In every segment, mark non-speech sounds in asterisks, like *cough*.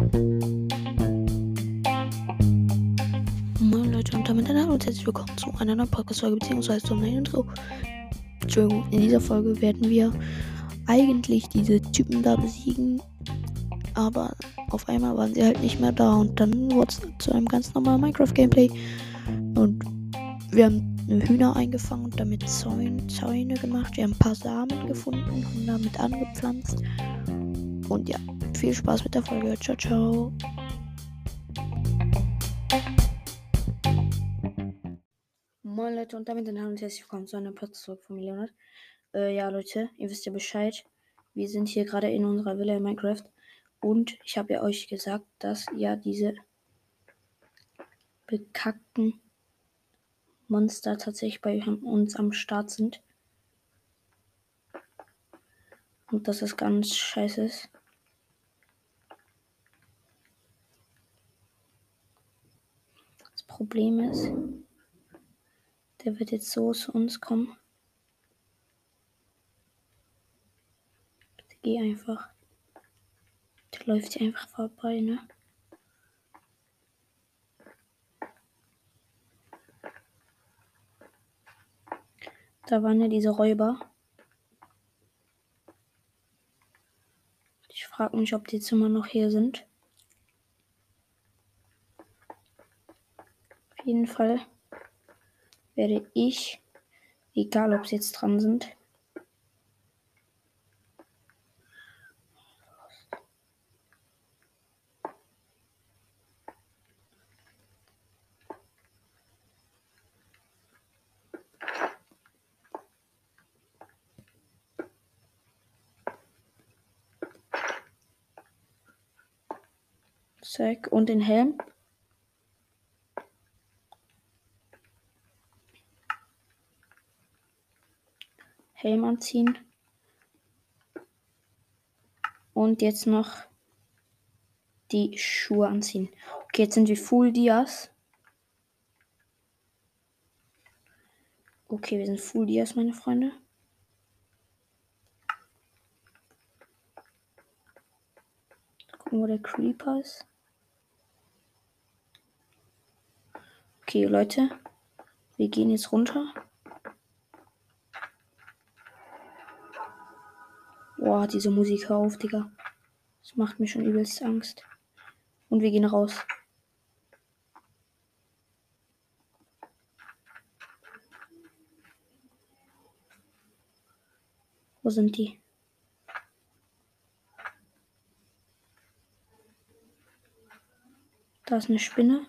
Moin Leute und damit hallo und herzlich willkommen zu einer neuen Podcast-Folge beziehungsweise zum neuen Intro. Entschuldigung, in dieser Folge werden wir eigentlich diese Typen da besiegen, aber auf einmal waren sie halt nicht mehr da und dann wurde es zu einem ganz normalen Minecraft-Gameplay und wir haben Hühner eingefangen und damit Zäune gemacht. Wir haben ein paar Samen gefunden und damit angepflanzt. Und ja, viel Spaß mit der Folge. Ciao, ciao. Moin Leute und damit ein Hallo und herzlich willkommen zu einer Podcast von Leonard. Äh, ja Leute, ihr wisst ja Bescheid. Wir sind hier gerade in unserer Villa in Minecraft und ich habe ja euch gesagt, dass ja diese bekackten Monster tatsächlich bei uns am Start sind. Und dass es ganz scheiße ist. Problem ist, der wird jetzt so zu uns kommen. Geh einfach. Der läuft hier einfach vorbei, ne? Da waren ja diese Räuber. Ich frage mich, ob die jetzt immer noch hier sind. Auf jeden Fall werde ich, egal ob sie jetzt dran sind, Zack. Und den Helm. Helm anziehen. Und jetzt noch die Schuhe anziehen. Okay, jetzt sind wir Full Dias. Okay, wir sind Full Dias, meine Freunde. Gucken, wo der Creeper ist. Okay, Leute. Wir gehen jetzt runter. Boah, diese Musik, hör auf, Digga. Das macht mir schon übelst Angst. Und wir gehen raus. Wo sind die? Da ist eine Spinne.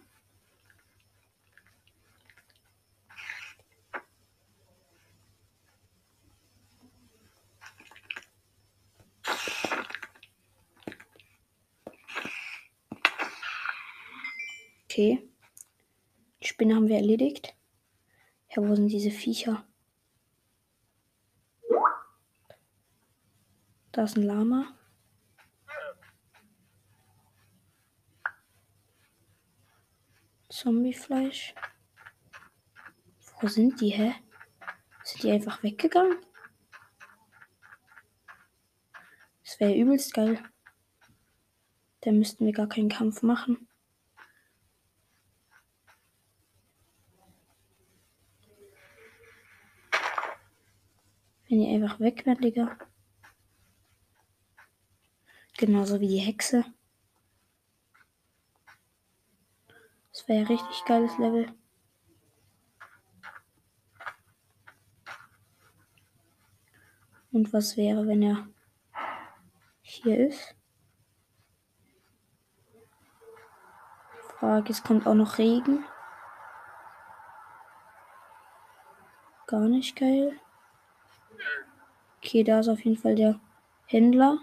Okay. Die Spinne haben wir erledigt. Ja, wo sind diese Viecher? Da ist ein Lama. Zombiefleisch. Wo sind die, hä? Sind die einfach weggegangen? Das wäre übelst geil. Da müssten wir gar keinen Kampf machen. Wenn ihr einfach weg wärt, Digga. Genauso wie die Hexe. Das wäre ja richtig geiles Level. Und was wäre, wenn er hier ist? Frage, es kommt auch noch Regen. Gar nicht geil. Okay, da ist auf jeden Fall der Händler.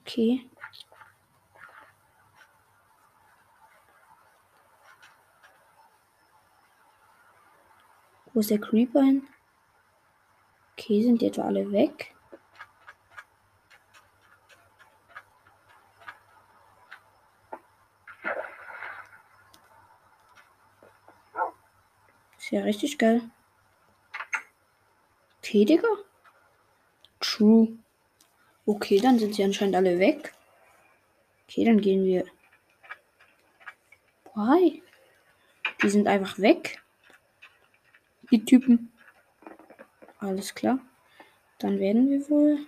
Okay. Wo ist der Creeper hin? Okay, sind die etwa alle weg? Ist ja richtig geil. Okay, Digga. True. Okay, dann sind sie anscheinend alle weg. Okay, dann gehen wir. Why? Die sind einfach weg. Die Typen. Alles klar. Dann werden wir wohl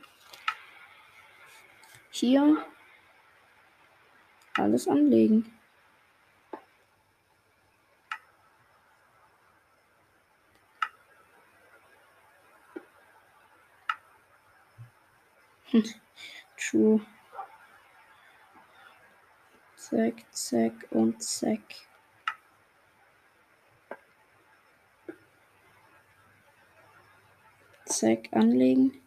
hier alles anlegen. True. Zack, zack und zack. Zack, anlegen.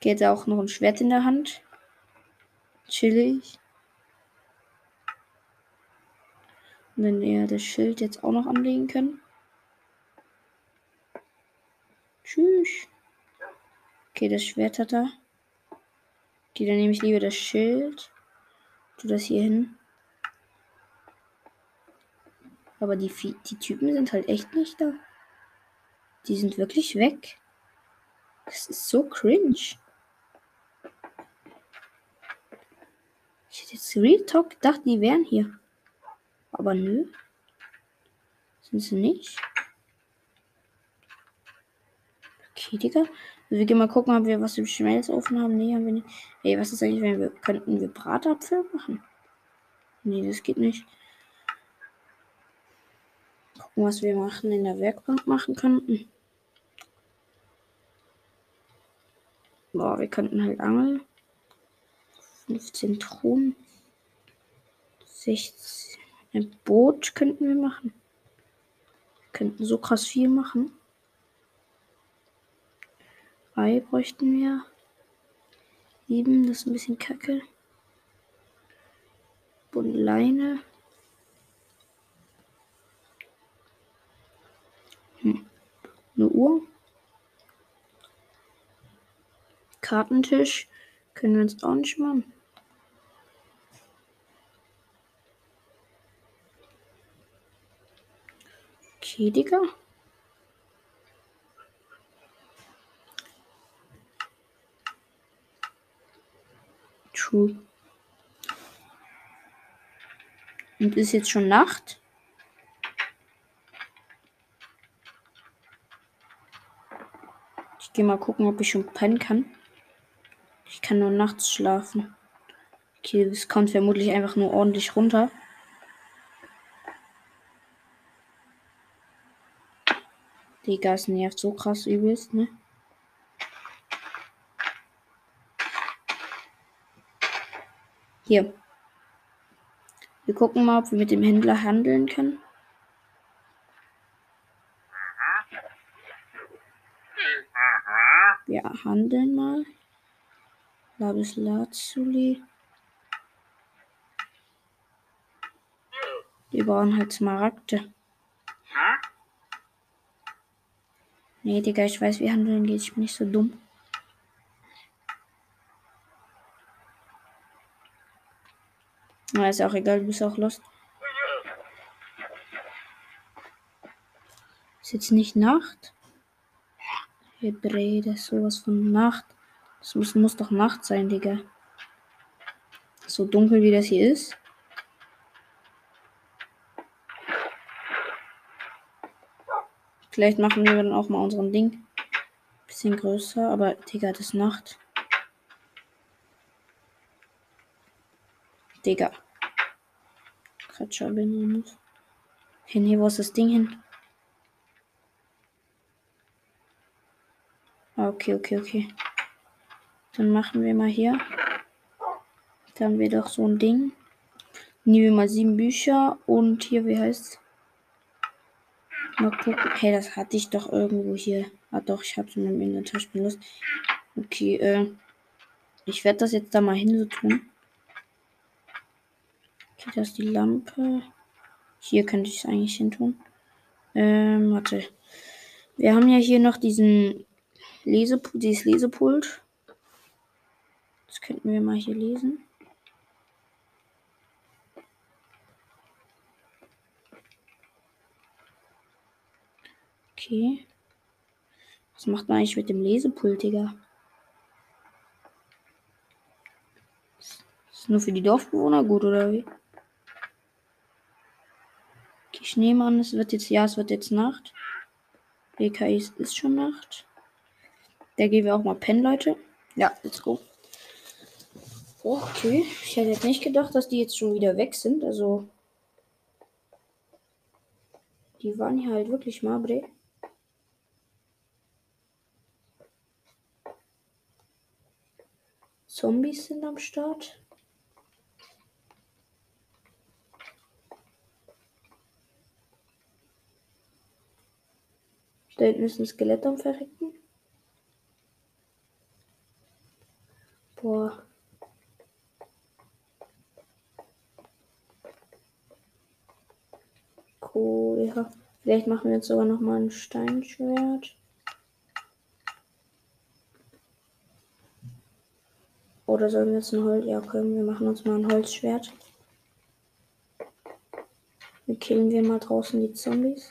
Geht auch noch ein Schwert in der Hand. Chillig. Und dann eher das Schild jetzt auch noch anlegen können. Tschüss. Okay, das Schwert hat er. Okay, dann nehme ich lieber das Schild. Tu das hier hin. Aber die, die Typen sind halt echt nicht da. Die sind wirklich weg. Das ist so cringe. Ich hätte jetzt Real Talk gedacht, die wären hier. Aber nö. Sind sie nicht. Okay, Digga. Also wir gehen mal gucken, ob wir was im Schmelzofen haben. Nee, haben wir nicht. Ey, was ist eigentlich, wenn wir. Könnten wir Bratapfel machen? Nee, das geht nicht. Gucken, was wir machen in der Werkbank machen könnten. Boah, wir könnten halt angeln. 15 Truhen. 16. Ein Boot könnten wir machen. Wir könnten so krass viel machen. Ei bräuchten wir. Sieben, das ist ein bisschen kacke. Und Leine. Hm. Eine Uhr. Kartentisch. Können wir uns auch nicht machen. Okay, Digga. True. Und ist jetzt schon Nacht? Ich gehe mal gucken, ob ich schon pennen kann. Ich kann nur nachts schlafen. Okay, es kommt vermutlich einfach nur ordentlich runter. Digga, es nervt so krass übelst, ne? Hier. Wir gucken mal, ob wir mit dem Händler handeln können. Wir handeln mal. Labis Lazuli. Wir brauchen halt Smaragde. Nee, Digga, ich weiß, wie handeln geht. Ich bin nicht so dumm. Na, ist auch egal, du bist auch lost. Ist jetzt nicht Nacht? Hebrä, das ist sowas von Nacht. Das muss, muss doch Nacht sein, Digga. So dunkel wie das hier ist. Vielleicht machen wir dann auch mal unseren Ding. Bisschen größer, aber Digga, das ist Nacht. Digga. Quatscher bin muss. Hey, nee, wo ist das Ding hin? Ah, okay, okay, okay. Dann machen wir mal hier. Da haben wir doch so ein Ding. Nehmen wir mal sieben Bücher und hier, wie heißt Mal gucken. Hey, das hatte ich doch irgendwo hier. Ah doch, ich habe es in meinem Inventar benutzt. Okay, äh. Ich werde das jetzt da mal hin so tun. Okay, das ist die Lampe. Hier könnte ich es eigentlich hin tun. Ähm, warte. Wir haben ja hier noch diesen Lesepult, dieses Lesepult. Das könnten wir mal hier lesen. Okay. Was macht man eigentlich mit dem Lesepult, Digga? Ist nur für die Dorfbewohner gut, oder wie? Ich nehme an, es wird jetzt, ja, es wird jetzt Nacht. BKI ist, ist schon Nacht. Da gehen wir auch mal pennen, Leute. Ja, let's go. Okay, ich hätte jetzt nicht gedacht, dass die jetzt schon wieder weg sind. Also, die waren hier halt wirklich mal, bre. Zombies sind am Start. Da hinten ist ein Skelett am Verrecken. Boah. Cool, ja. Vielleicht machen wir jetzt sogar noch mal ein Steinschwert. Oder sollen wir jetzt ein Holz? Ja, können wir machen uns mal ein Holzschwert. Wir killen wir mal draußen die Zombies.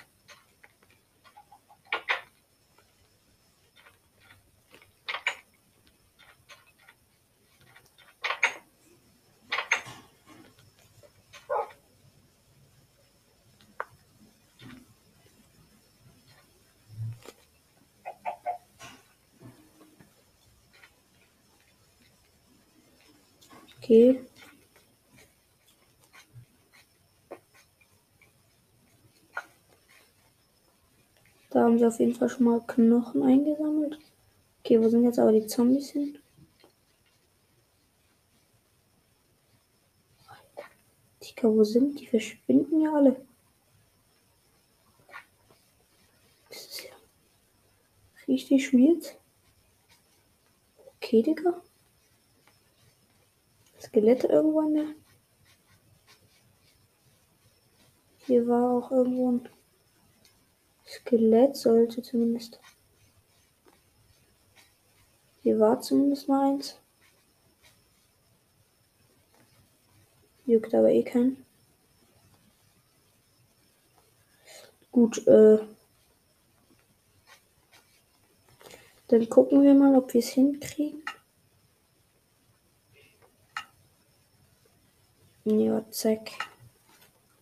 Okay. Da haben sie auf jeden Fall schon mal Knochen eingesammelt. Okay, wo sind jetzt aber die Zombies hin? Digga, wo sind die? Verschwinden ja alle. Das ist ja richtig weird. Okay, Digga. Skelette irgendwo in der. Hier war auch irgendwo ein Skelett, sollte zumindest. Hier war zumindest mal eins. Juckt aber eh keinen. Gut, äh. Dann gucken wir mal, ob wir es hinkriegen. Ja, zack.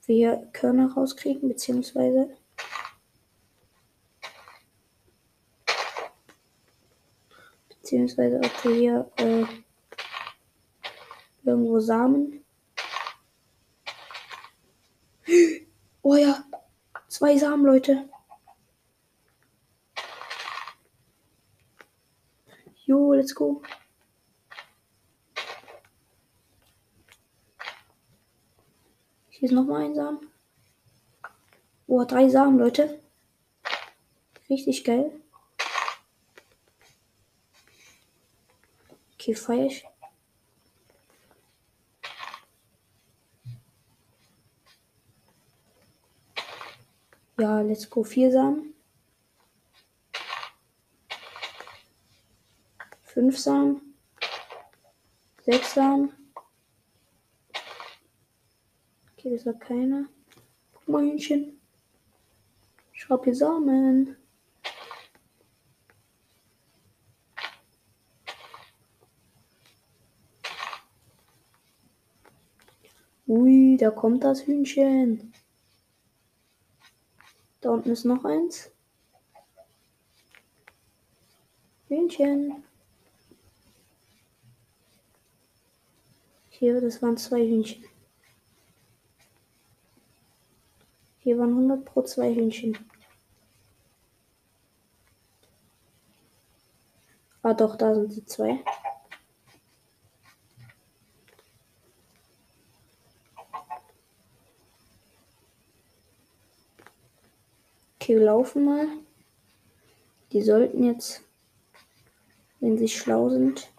Wir Körner rauskriegen, beziehungsweise. Beziehungsweise ob wir hier äh, irgendwo Samen. *gasps* Oh ja, zwei Samen, Leute. Jo, let's go. Hier ist nochmal ein Samen. Oh, drei Samen, Leute. Richtig geil. Okay, feier ich. Ja, let's go. Vier Samen. Fünf Samen. Sechs Samen. Okay, das war keiner. Guck mal, Hühnchen. Ich hab hier Samen. Ui, da kommt das Hühnchen. Da unten ist noch eins. Hühnchen. Hier, das waren zwei Hühnchen. Hier waren 100 pro zwei Hühnchen. Ah doch, da sind die zwei. Okay, wir laufen mal. Die sollten jetzt, wenn sie schlau sind,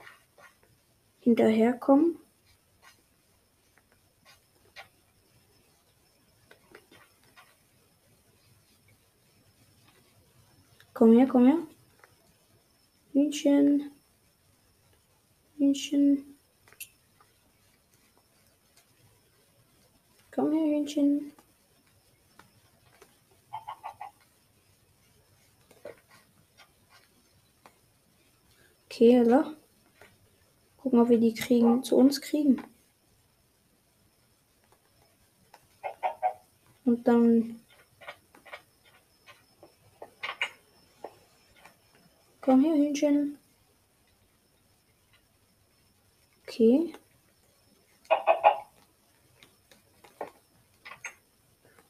hinterherkommen. Komm her, komm her. Hühnchen. Hühnchen. Komm her, Hühnchen. Okay, Allah. Gucken, ob wir die kriegen, zu uns kriegen. Und dann. Komm her, Hühnchen. Okay.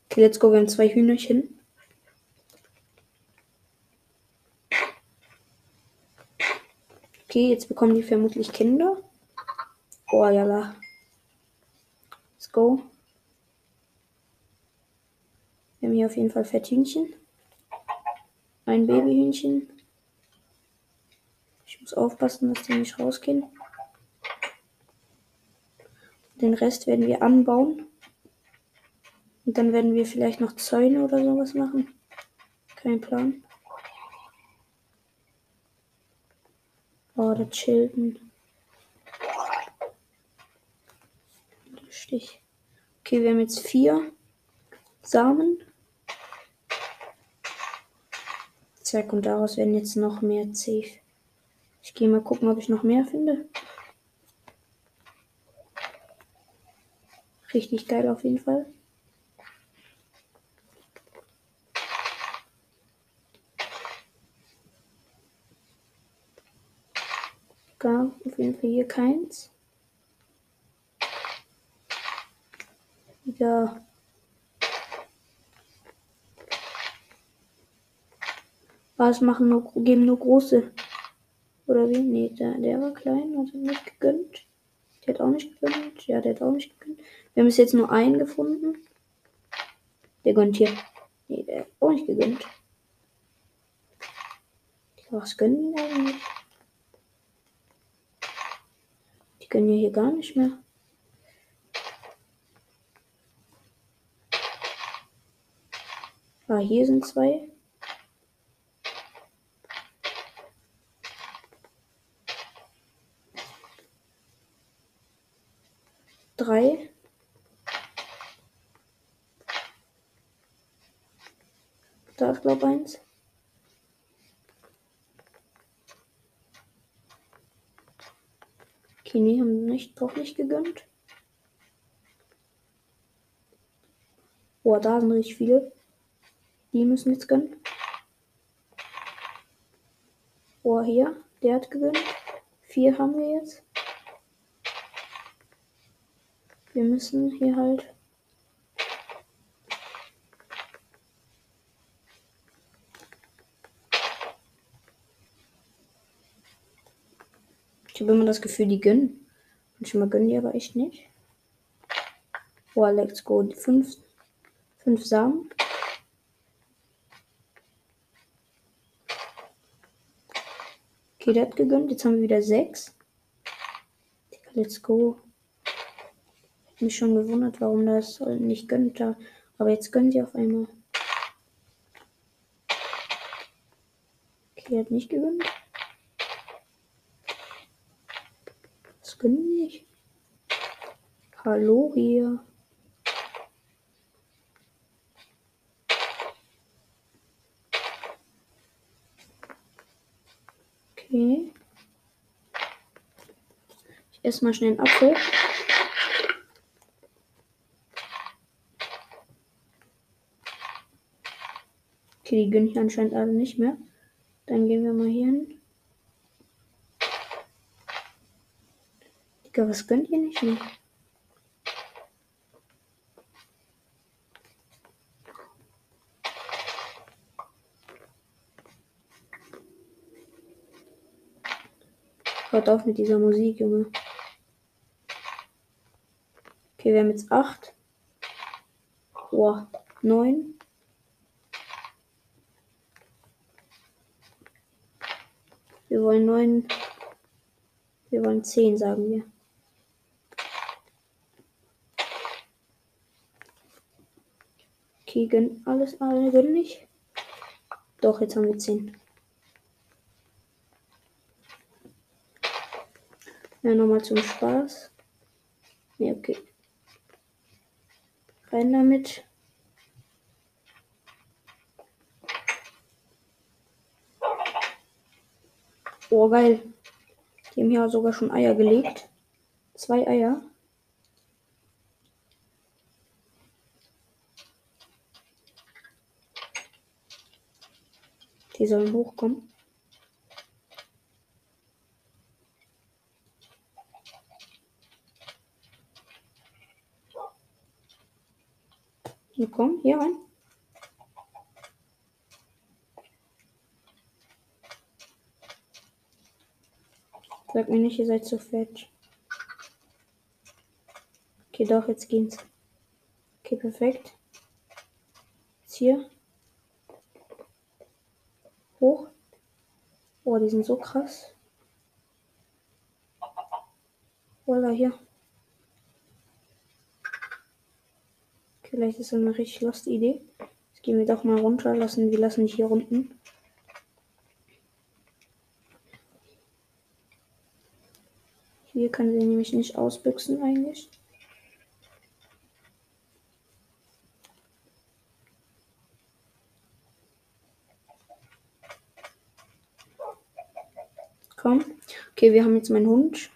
Okay, let's go. Wir haben zwei Hühnerchen. Okay, jetzt bekommen die vermutlich Kinder. Oh, ja, Let's go. Wir haben hier auf jeden Fall Fetthühnchen. Ein Babyhühnchen. Muss aufpassen, dass die nicht rausgehen. Den Rest werden wir anbauen. Und dann werden wir vielleicht noch Zäune oder sowas machen. Kein Plan. Oh, der Chilton. Stich. Okay, wir haben jetzt vier Samen. Zack, und daraus werden jetzt noch mehr safe. Ich gehe mal gucken, ob ich noch mehr finde. Richtig geil auf jeden Fall. Gar auf jeden Fall hier keins. Ja. Was machen nur, geben nur große. Oder wie? Nee, der, der war klein, also nicht gegönnt. Der hat auch nicht gegönnt. Ja, der hat auch nicht gegönnt. Wir haben bis jetzt nur einen gefunden. Der gönnt hier. Nee, der hat auch nicht gegönnt. Was gönnen die eigentlich? Die gönnen ja hier gar nicht mehr. Ah, hier sind zwei. Drei. Da ist, glaube ich, eins. Okay, nee, haben nicht, doch nicht gegönnt. Boah, da sind richtig viele. Die müssen jetzt gönnen. Boah, hier, der hat gegönnt. Vier haben wir jetzt. Wir müssen hier halt. Ich habe immer das Gefühl, die gönnen. Manchmal gönnen die aber echt nicht. Boah, let's go. Fünf, fünf Samen. Okay, der hat gegönnt. Jetzt haben wir wieder sechs. Let's go mich schon gewundert, warum das nicht gönnt. Aber jetzt gönnen sie auf einmal. Okay, hat nicht gegönnt. Was gönnen die nicht? Hallo hier. Okay. Ich esse mal schnell einen Apfel. Okay, die gönne ich anscheinend alle nicht mehr. Dann gehen wir mal hier hin. Digga, was gönnt ihr nicht mehr? Hört auf mit dieser Musik, Junge. Okay, wir haben jetzt 8. Boah, 9. wollen neun. Wir wollen zehn, sagen wir. Okay, gönn alles, alle gönnen nicht. Doch, jetzt haben wir zehn. Ja, nochmal zum Spaß. Ja, okay. Rein damit. Oh, geil. Die haben hier sogar schon Eier gelegt. Zwei Eier. Die sollen hochkommen. Hier komm, hier rein. Sag mir nicht, ihr seid zu fett. Okay, doch, jetzt geht's. Okay, perfekt. Jetzt hier. Hoch. Oh, die sind so krass. Voila, hier. Vielleicht ist das eine richtig lost Idee. Jetzt gehen wir doch mal runter. Lassen, wir lassen dich hier unten. Hier kann sie nämlich nicht ausbüchsen eigentlich. Komm. Okay, wir haben jetzt meinen Hund.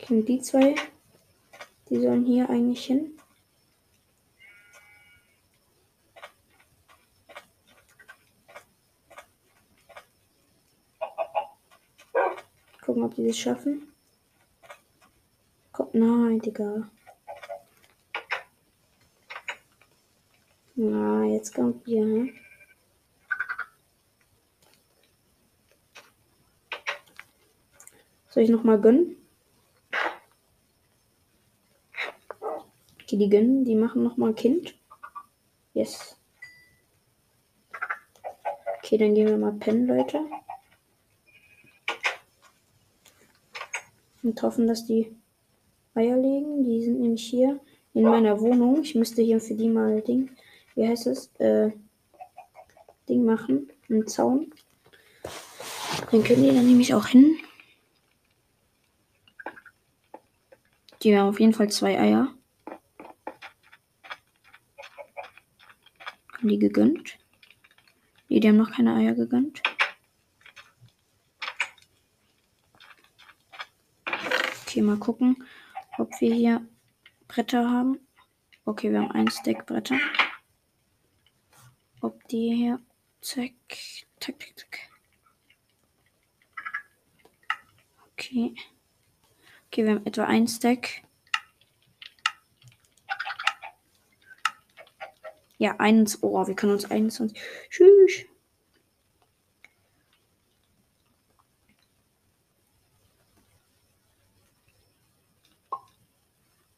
Okay, die zwei, die sollen hier eigentlich hin. Gucken, die das schaffen. Kommt, nein, Digga. Na, jetzt kommt ihr, hm? Soll ich nochmal gönnen? Okay, die gönnen, die machen nochmal Kind. Yes. Okay, dann gehen wir mal pennen, Leute. Und hoffen, dass die Eier legen. Die sind nämlich hier in meiner Wohnung. Ich müsste hier für die mal Ding, wie heißt es, äh, Ding machen, einen Zaun. Dann können die dann nämlich auch hin. Die haben auf jeden Fall zwei Eier. Haben die gegönnt? Nee, die haben noch keine Eier gegönnt. Mal gucken, ob wir hier Bretter haben. Okay, wir haben ein Stack Bretter. Ob die hier. Zack, zack, zack, zack. Okay. Okay, wir haben etwa ein Stack. Ja, eins. Oh, wir können uns 21. Tschüss.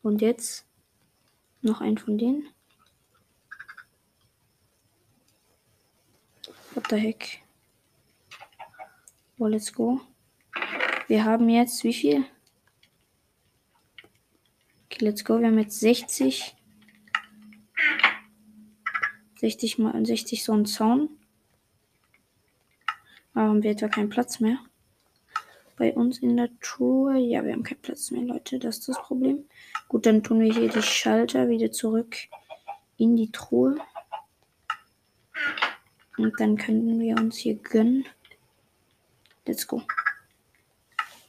Und jetzt noch ein von denen. What the heck? Oh, let's go. Wir haben jetzt wie viel? Okay, let's go. Wir haben jetzt 60. 60 mal 60 so ein Zaun. Aber haben wir etwa keinen Platz mehr. Bei uns in der Truhe. Ja, wir haben keinen Platz mehr, Leute. Das ist das Problem. Gut, dann tun wir hier die Schalter wieder zurück in die Truhe. Und dann können wir uns hier gönnen. Let's go.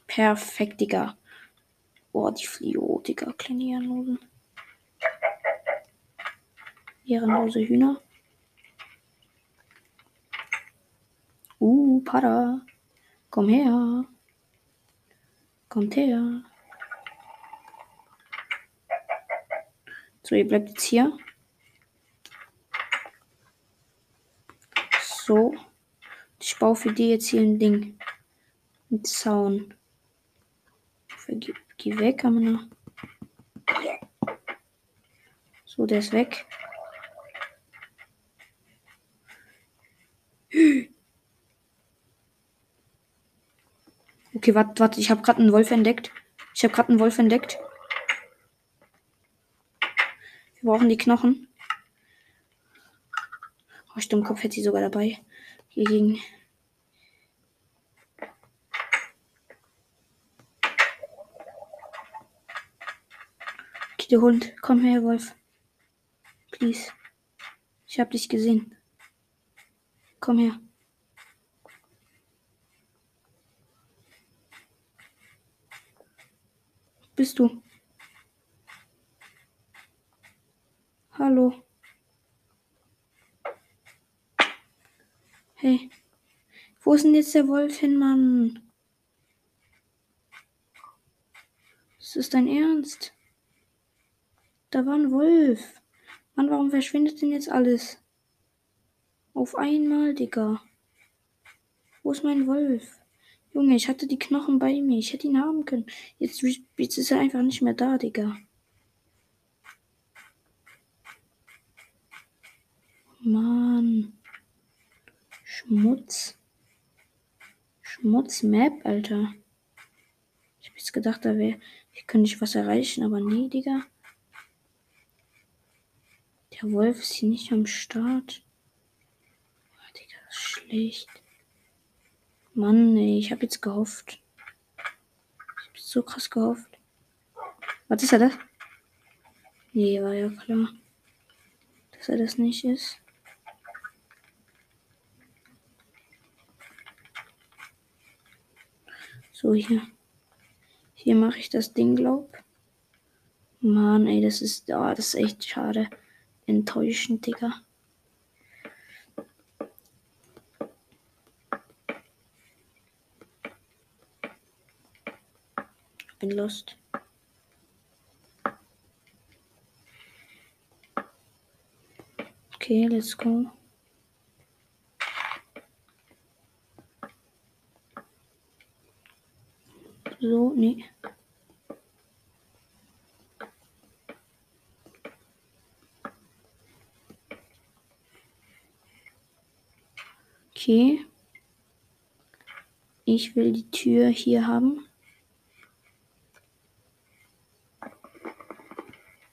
Perfekt, Digga. Boah, die Flio, Digga. Kleine Ehrenlosen. Ehrenlose Hühner. Uh, Pada. Komm her. Kommt her. So, ihr bleibt jetzt hier. So. Ich baue für die jetzt hier ein Ding. Ein Zaun. Geh, geh weg, noch. So, der ist weg. Okay, warte, warte, ich habe gerade einen Wolf entdeckt. Ich habe gerade einen Wolf entdeckt. Wir brauchen die Knochen. Oh, Stimmkopf hätte sie sogar dabei. Hier gegen. Okay, der Hund. Komm her, Wolf. Please. Ich hab dich gesehen. Komm her. Bist du? Hallo. Hey. Wo ist denn jetzt der Wolf hin, Mann? Das ist dein Ernst? Da war ein Wolf. Mann, warum verschwindet denn jetzt alles? Auf einmal, Digga. Wo ist mein Wolf? Junge, ich hatte die Knochen bei mir. Ich hätte ihn haben können. Jetzt, jetzt ist er einfach nicht mehr da, Digga. Mann. Schmutz. Schmutz-Map, Alter. Ich hab jetzt gedacht, da wäre. Hier könnte ich was erreichen, aber nee, Digga. Der Wolf ist hier nicht am Start. Oh, Digga, das ist schlecht. Mann, ey, ich hab jetzt gehofft. Ich hab so krass gehofft. Was ist er das? Nee, war ja klar. Dass er das nicht ist. So, hier. Hier mache ich das Ding, glaub. Mann, ey, das ist, oh, das ist echt schade. Enttäuschend, Digga. Lost. Okay, let's go. So, nee. Okay. Ich will die Tür hier haben.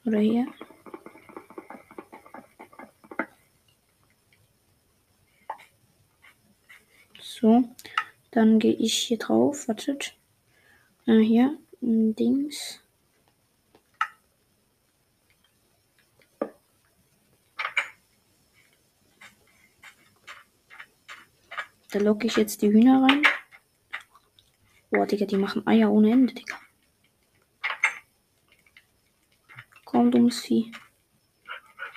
Oder hier. So. Dann gehe ich hier drauf. Wartet. Äh, hier. Dings. Da locke ich jetzt die Hühner rein. Boah, Digga, die machen Eier ohne Ende, Digga. Komm, dummes Vieh.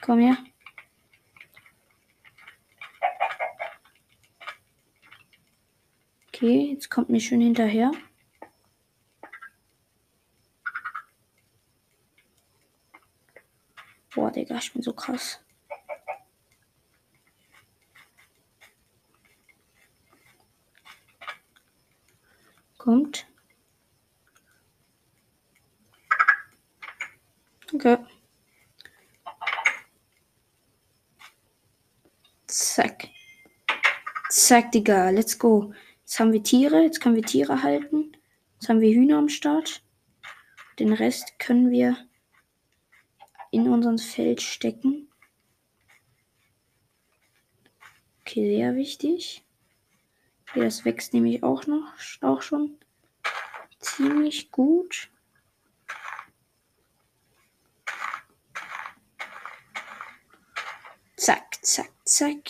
Komm her. Okay, jetzt kommt mir schön hinterher. Boah, Digga, ich bin so krass. Kommt. Okay. Zack. Zack, Digga. Let's go. Jetzt haben wir Tiere. Jetzt können wir Tiere halten. Jetzt haben wir Hühner am Start. Den Rest können wir in unseren Feld stecken. Okay, sehr wichtig. Okay, das wächst nämlich auch noch, auch schon ziemlich gut. Zack, zack, zack.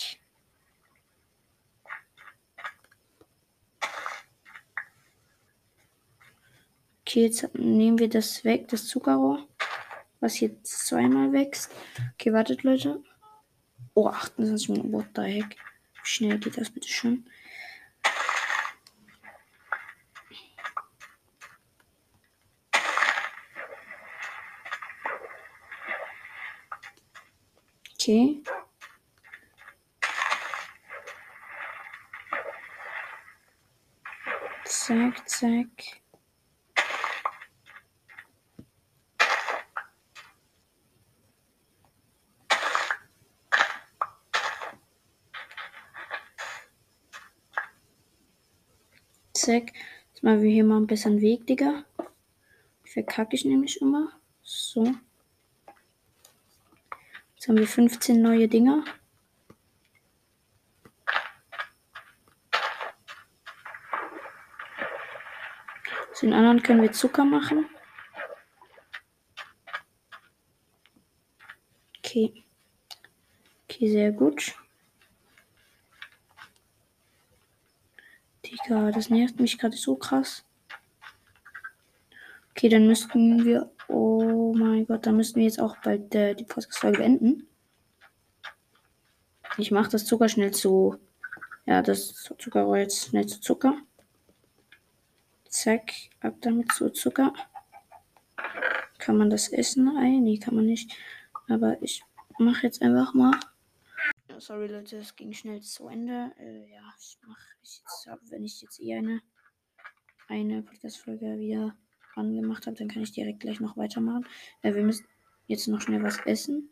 Okay, jetzt nehmen wir das weg, das Zuckerrohr, was jetzt zweimal wächst. Okay, wartet, Leute. Oh, 28 Minuten, what the heck. Wie schnell geht das bitte schon? Okay. Zack, zack. Zack. Jetzt machen wir hier mal ein bisschen Weg, Digga. Verkacke ich nämlich immer. So. Jetzt haben wir 15 neue Dinger. Zu den anderen können wir Zucker machen. Okay. Okay, sehr gut. Digga, das nervt mich gerade so krass. Okay, dann müssten wir. Oh mein Gott, dann müssten wir jetzt auch bald äh, die Podcast-Folge beenden. Ich mache das Zucker schnell zu. Ja, das Zuckerrohr jetzt schnell zu Zucker. Zack, ab damit zu Zucker. Kann man das essen? Ei, nee, kann man nicht. Aber ich mache jetzt einfach mal. Sorry Leute, es ging schnell zu Ende. Äh, ja, ich mache ich jetzt, wenn ich jetzt eh eine, eine Podcast-Folge wieder angemacht habe, dann kann ich direkt gleich noch weitermachen. Äh, wir müssen jetzt noch schnell was essen.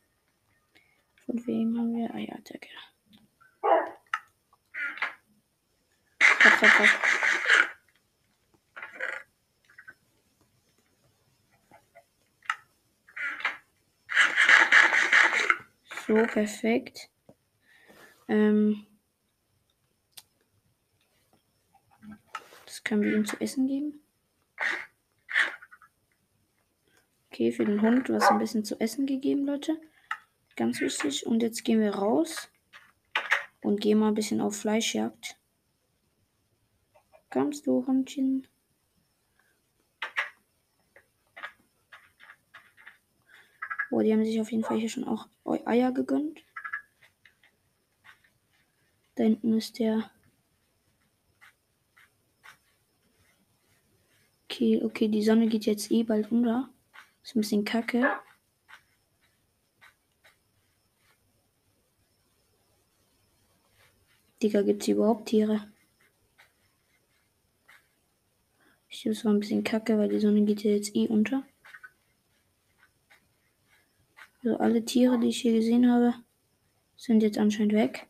Von wem haben wir? Ah ja, Decke. Hopp. So, perfekt. Ähm, das können wir ihm zu essen geben. Okay, für den Hund was ein bisschen zu essen gegeben, Leute. Ganz wichtig. Und jetzt gehen wir raus und gehen mal ein bisschen auf Fleischjagd. Kommst du, Hundchen? Oh, die haben sich auf jeden Fall hier schon auch Eier gegönnt. Da hinten ist der. Okay, okay, die Sonne geht jetzt eh bald unter. Ist ein bisschen kacke. Digga, gibt's hier überhaupt Tiere? Ich glaube, es war ein bisschen kacke, weil die Sonne geht ja jetzt eh unter. Also alle Tiere, die ich hier gesehen habe, sind jetzt anscheinend weg.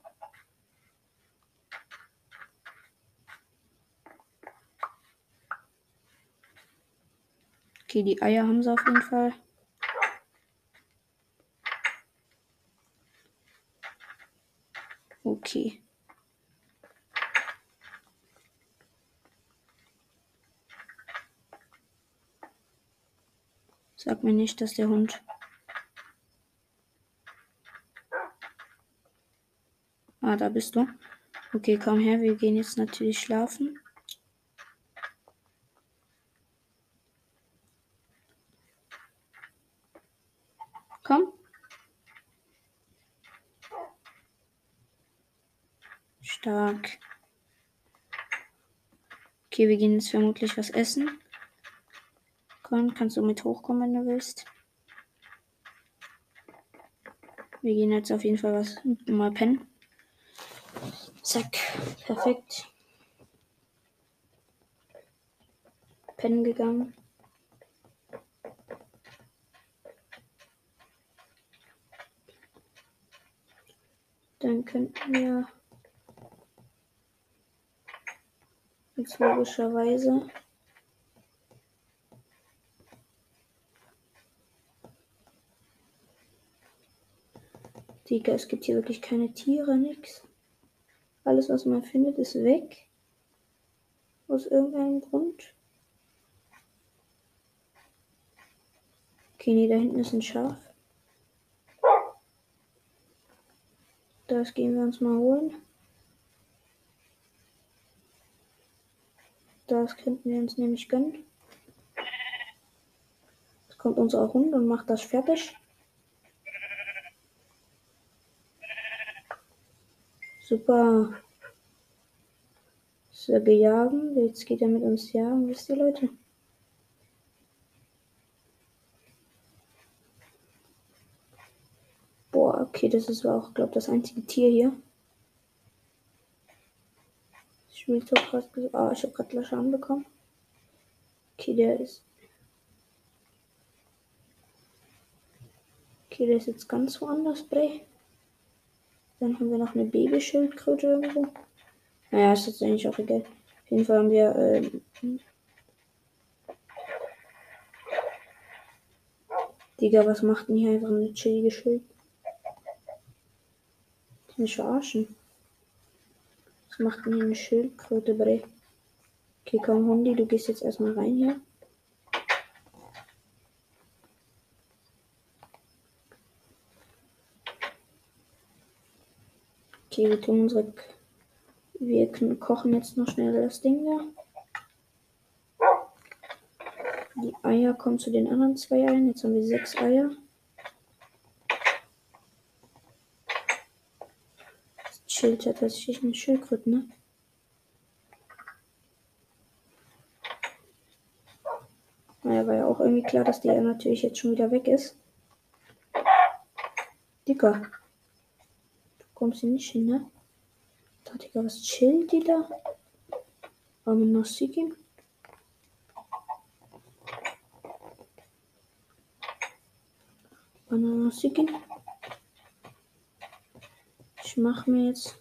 Okay, die Eier haben sie auf jeden Fall. Okay. Sag mir nicht, dass der Hund. Ah, da bist du. Okay, komm her, wir gehen jetzt natürlich schlafen. Komm. Stark. Okay, wir gehen jetzt vermutlich was essen. Komm, kannst du mit hochkommen, wenn du willst. Wir gehen jetzt auf jeden Fall was mal pennen. Zack, perfekt. Pennen gegangen. Dann könnten wir jetzt logischerweise Digga, es gibt hier wirklich keine Tiere, nix. Alles, was man findet, ist weg. Aus irgendeinem Grund. Okay, nee, da hinten ist ein Schaf. Das gehen wir uns mal holen. Das könnten wir uns nämlich gönnen. Jetzt kommt unser Hund und macht das fertig. Super. Er gejagen? Jetzt geht er mit uns jagen, wisst ihr Leute? Boah, okay, das ist auch, glaube das einzige Tier hier. Ich will so krass Ah, ich habe gerade Laschan bekommen. Okay, der ist. Okay, der ist jetzt ganz woanders, Bre. Dann haben wir noch eine Babyschildkröte irgendwo. Naja, ist jetzt eigentlich auch egal. Auf jeden Fall haben wir. Ähm, Digga, was macht denn hier einfach eine chillige Schild? Mich verarschen. Was macht denn hier eine Schildkröte, Bre? Okay, komm, Hundi, du gehst jetzt erstmal rein hier. Okay, wir tun unsere. Wir kochen jetzt noch schnell das Ding da. Die Eier kommen zu den anderen zwei Eiern. Jetzt haben wir sechs Eier. Das chillt ja tatsächlich ein Schildkröten, ne? Naja, war ja auch irgendwie klar, dass die ja natürlich jetzt schon wieder weg ist. Dicker. Du kommst hier nicht hin, ne? Da, Digga, was chillt die da? Aber noch Siki? Bananasigen. Ich mache mir jetzt.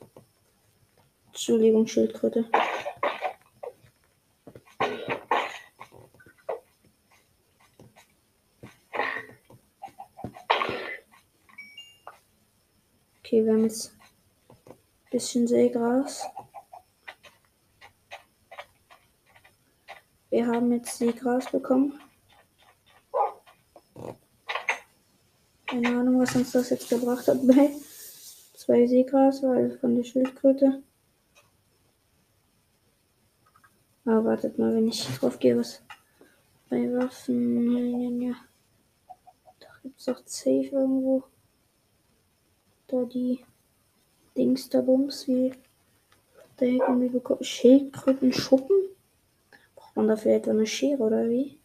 Entschuldigung, Schildkröte. Okay, wir haben jetzt ein bisschen Seegras. Wir haben jetzt Seegras bekommen. Keine Ahnung, was uns das jetzt gebracht hat *laughs* bei zwei Seegras, weil von der Schildkröte. Aber wartet mal, wenn ich drauf gehe, was bei Waffen. Ja, Da gibt es doch safe irgendwo. Da die Dings da Bums, wie da irgendwie bekommen. Schildkrötenschuppen? Braucht man dafür etwa eine Schere oder wie?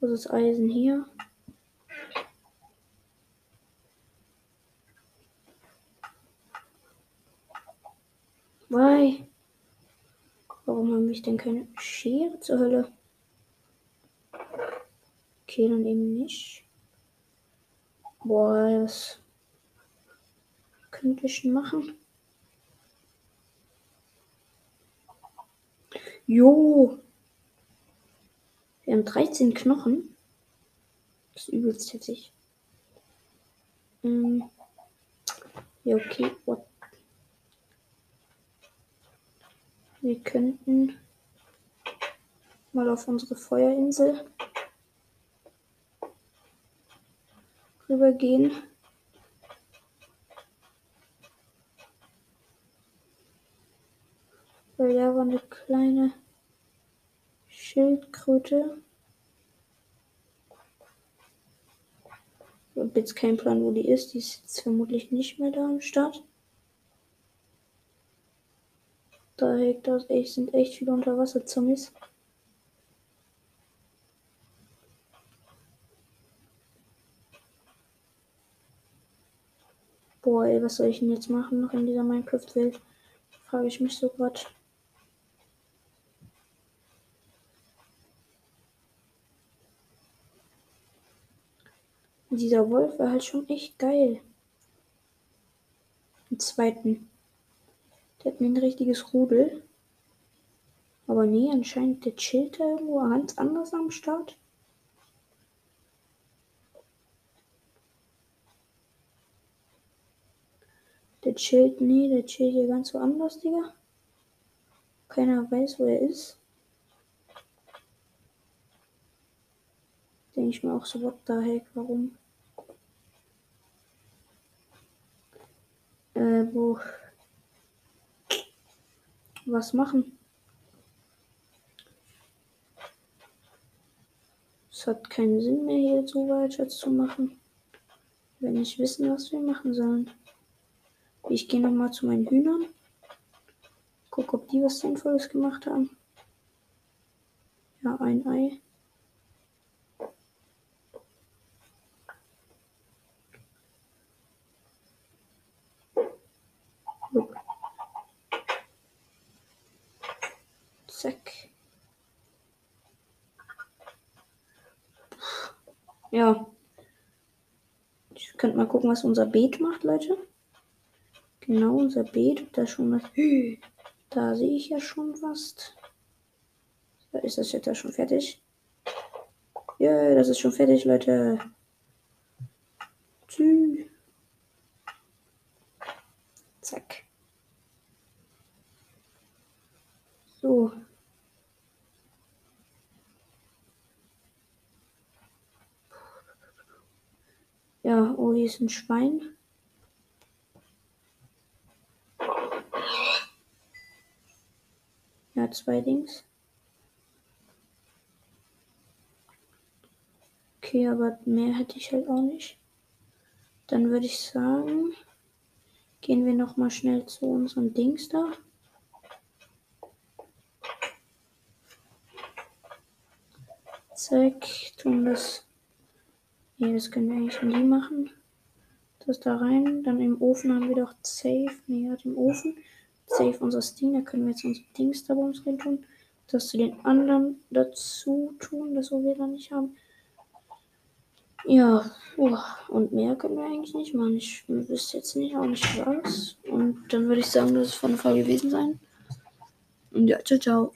Was ist Eisen hier? Why? Warum habe ich denn keine Schere zur Hölle? Okay, dann eben nicht. Boah, was könnte ich machen? Jo, wir haben 13 Knochen. Das ist übelst heftig. Ähm. Ja, okay. What? Wir könnten mal auf unsere Feuerinsel rübergehen. Weil da war eine kleine Schildkröte. Ich habe jetzt keinen Plan, wo die ist. Die ist jetzt vermutlich nicht mehr da am Start. Da hängt das echt, sind echt viele Unterwasserzombies. Was soll ich denn jetzt machen noch in dieser Minecraft-Welt? Frage ich mich so gerade. Dieser Wolf war halt schon echt geil. Im zweiten. Der hat ein richtiges Rudel. Aber nee, anscheinend der chillt da irgendwo ganz anders am Start. Der chillt, nee, der chillt hier ganz woanders, Digga. Keiner weiß, wo er ist. Denke ich mir auch so, what the heck, warum? Äh, wo. Was machen? Es hat keinen Sinn mehr, hier so weiter zu machen. Wenn ich wissen, was wir machen sollen. Ich gehe nochmal zu meinen Hühnern. Guck, ob die was Sinnvolles gemacht haben. Ja, ein Ei. Zack. Ja. Ich könnte mal gucken, was unser Beet macht, Leute. Genau, unser Beet. Da schon was. Da sehe ich ja schon was. Da ist das jetzt ja schon fertig. Ja, das ist schon fertig, Leute. Tschüss. Zack. So. Oh, hier ist ein Schwein. Ja, zwei Dings. Okay, aber mehr hätte ich halt auch nicht. Dann würde ich sagen, gehen wir noch mal schnell zu unserem Dings da. Zack, tun das. Ne, das können wir eigentlich nie machen. Das da rein. Dann im Ofen haben wir doch Safe. Ne, hat im Ofen. Safe unser Steam. Da können wir jetzt unser Dings da bei uns rein tun. Das zu den anderen dazu tun, das wir dann nicht haben. Ja, und mehr können wir eigentlich nicht machen. Ich wüsste jetzt nicht auch nicht was. Und dann würde ich sagen, das ist von der Folge gewesen sein. Und ja, ciao, ciao.